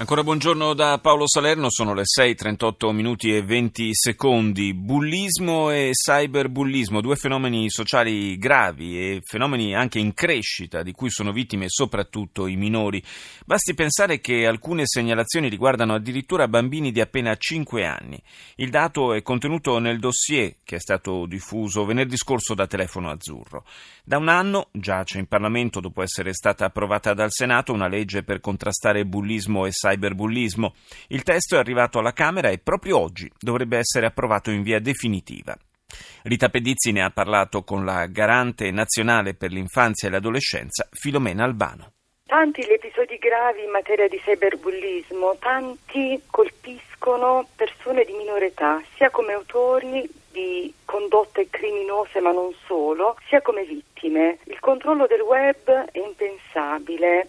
Ancora buongiorno da Paolo Salerno, sono le 6.38 minuti e 20 secondi. Bullismo e cyberbullismo, due fenomeni sociali gravi e fenomeni anche in crescita di cui sono vittime soprattutto i minori. Basti pensare che alcune segnalazioni riguardano addirittura bambini di appena 5 anni. Il dato è contenuto nel dossier che è stato diffuso venerdì scorso da Telefono Azzurro. Da un anno giace in Parlamento, dopo essere stata approvata dal Senato, una legge per contrastare bullismo e cyberbullismo cyberbullismo. Il testo è arrivato alla Camera e proprio oggi dovrebbe essere approvato in via definitiva. Rita Pedizzi ne ha parlato con la garante nazionale per l'infanzia e l'adolescenza, Filomena Albano. Tanti gli episodi gravi in materia di cyberbullismo, tanti colpiscono persone di minore età, sia come autori di condotte criminose ma non solo, sia come vittime. Il controllo del web è impensabile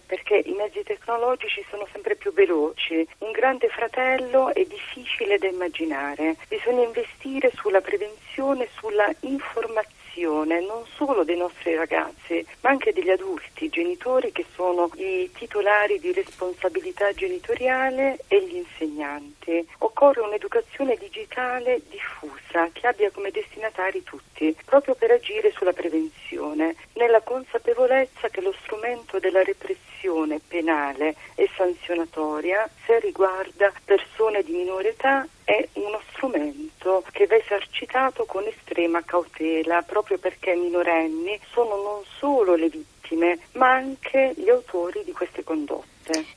perché i mezzi tecnologici sono sempre più veloci. Un grande fratello è difficile da immaginare. Bisogna investire sulla prevenzione, sulla informazione non solo dei nostri ragazzi, ma anche degli adulti, genitori che sono i titolari di responsabilità genitoriale e gli insegnanti. Occorre un'educazione digitale diffusa che abbia come destinatari tutti, proprio per agire sulla prevenzione, nella consapevolezza che lo strumento della repressione penale e sanzionatoria, se riguarda persone di minore età, è uno strumento che va esercitato con estrema cautela, proprio perché i minorenni sono non solo le vittime, ma anche gli autori di queste condotte.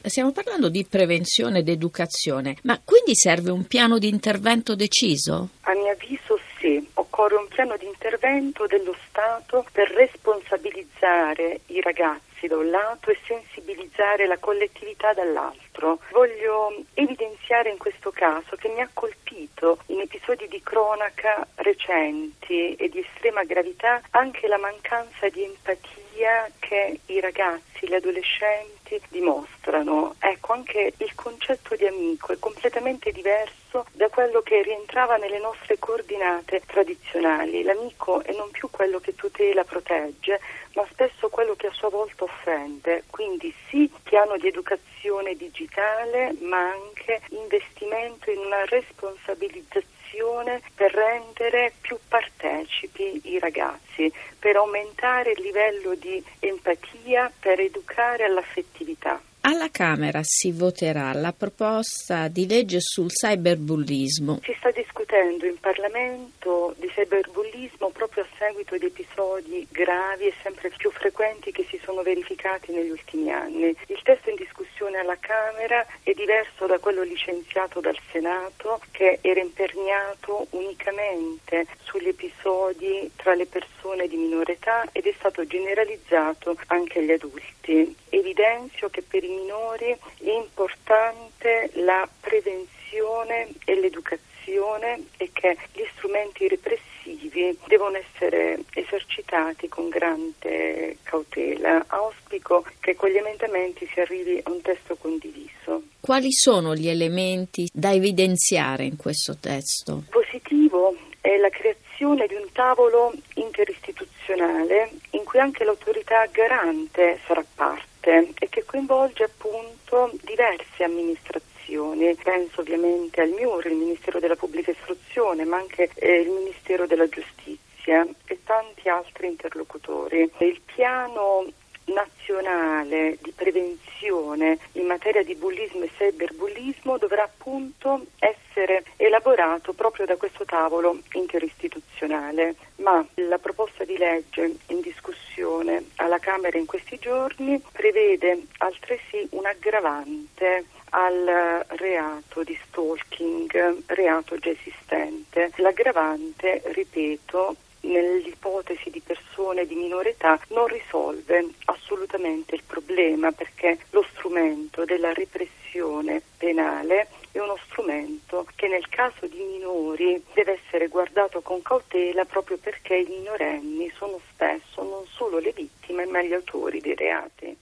Stiamo parlando di prevenzione ed educazione, ma quindi serve un piano di intervento deciso? A mio avviso occorre un piano di intervento dello Stato per responsabilizzare i ragazzi da un lato e sensibilizzare la collettività dall'altro. Voglio evidenziare in questo caso che mi ha colpito in episodi di cronaca recenti e di estrema gravità anche la mancanza di empatia che i ragazzi, gli adolescenti dimostrano. Ecco, anche il concetto di amico è completamente diverso da quello che rientrava nelle nostre coordinate tradizionali. L'amico è non più quello che tutela, protegge, ma spesso quello che a sua volta offende. Quindi sì, piano di educazione digitale, ma anche investimento in una responsabilizzazione per rendere più partecipi i ragazzi, per aumentare il livello di empatia, per educare all'affettività. Alla Camera si voterà la proposta di legge sul cyberbullismo. Si sta discutendo in Parlamento di cyberbullismo proprio a seguito di episodi gravi e sempre più frequenti che si sono verificati negli ultimi anni. Il testo in discussione alla Camera è diverso da quello licenziato dal Senato che era imperniato unicamente sugli episodi tra le persone di minore età ed è stato generalizzato anche agli adulti. Evidenzio che per i minori è importante la prevenzione e l'educazione e che gli strumenti repressivi devono essere esercitati con grande cautela. Auspico che con gli emendamenti si arrivi a un testo condiviso. Quali sono gli elementi da evidenziare in questo testo? Positivo è la creazione di un tavolo interistituzionale in cui anche l'autorità garante sarà parte e che coinvolge appunto diverse amministrazioni. Penso ovviamente al MIUR, il Ministero della Pubblica Istruzione, ma anche eh, il Ministero della Giustizia e tanti altri interlocutori. Il piano nazionale di prevenzione in materia di bullismo e cyberbullismo dovrà appunto essere elaborato proprio da questo tavolo interistituzionale, ma la proposta di legge in discussione alla Camera in questi giorni prevede altresì un aggravante al reato di stalking, reato già esistente. L'aggravante, ripeto, nell'ipotesi di persone di minore età non risolve assolutamente il problema perché lo strumento della repressione penale è uno strumento che nel caso di minori deve essere guardato con cautela proprio perché i minorenni sono spesso non solo le vittime ma gli autori dei reati.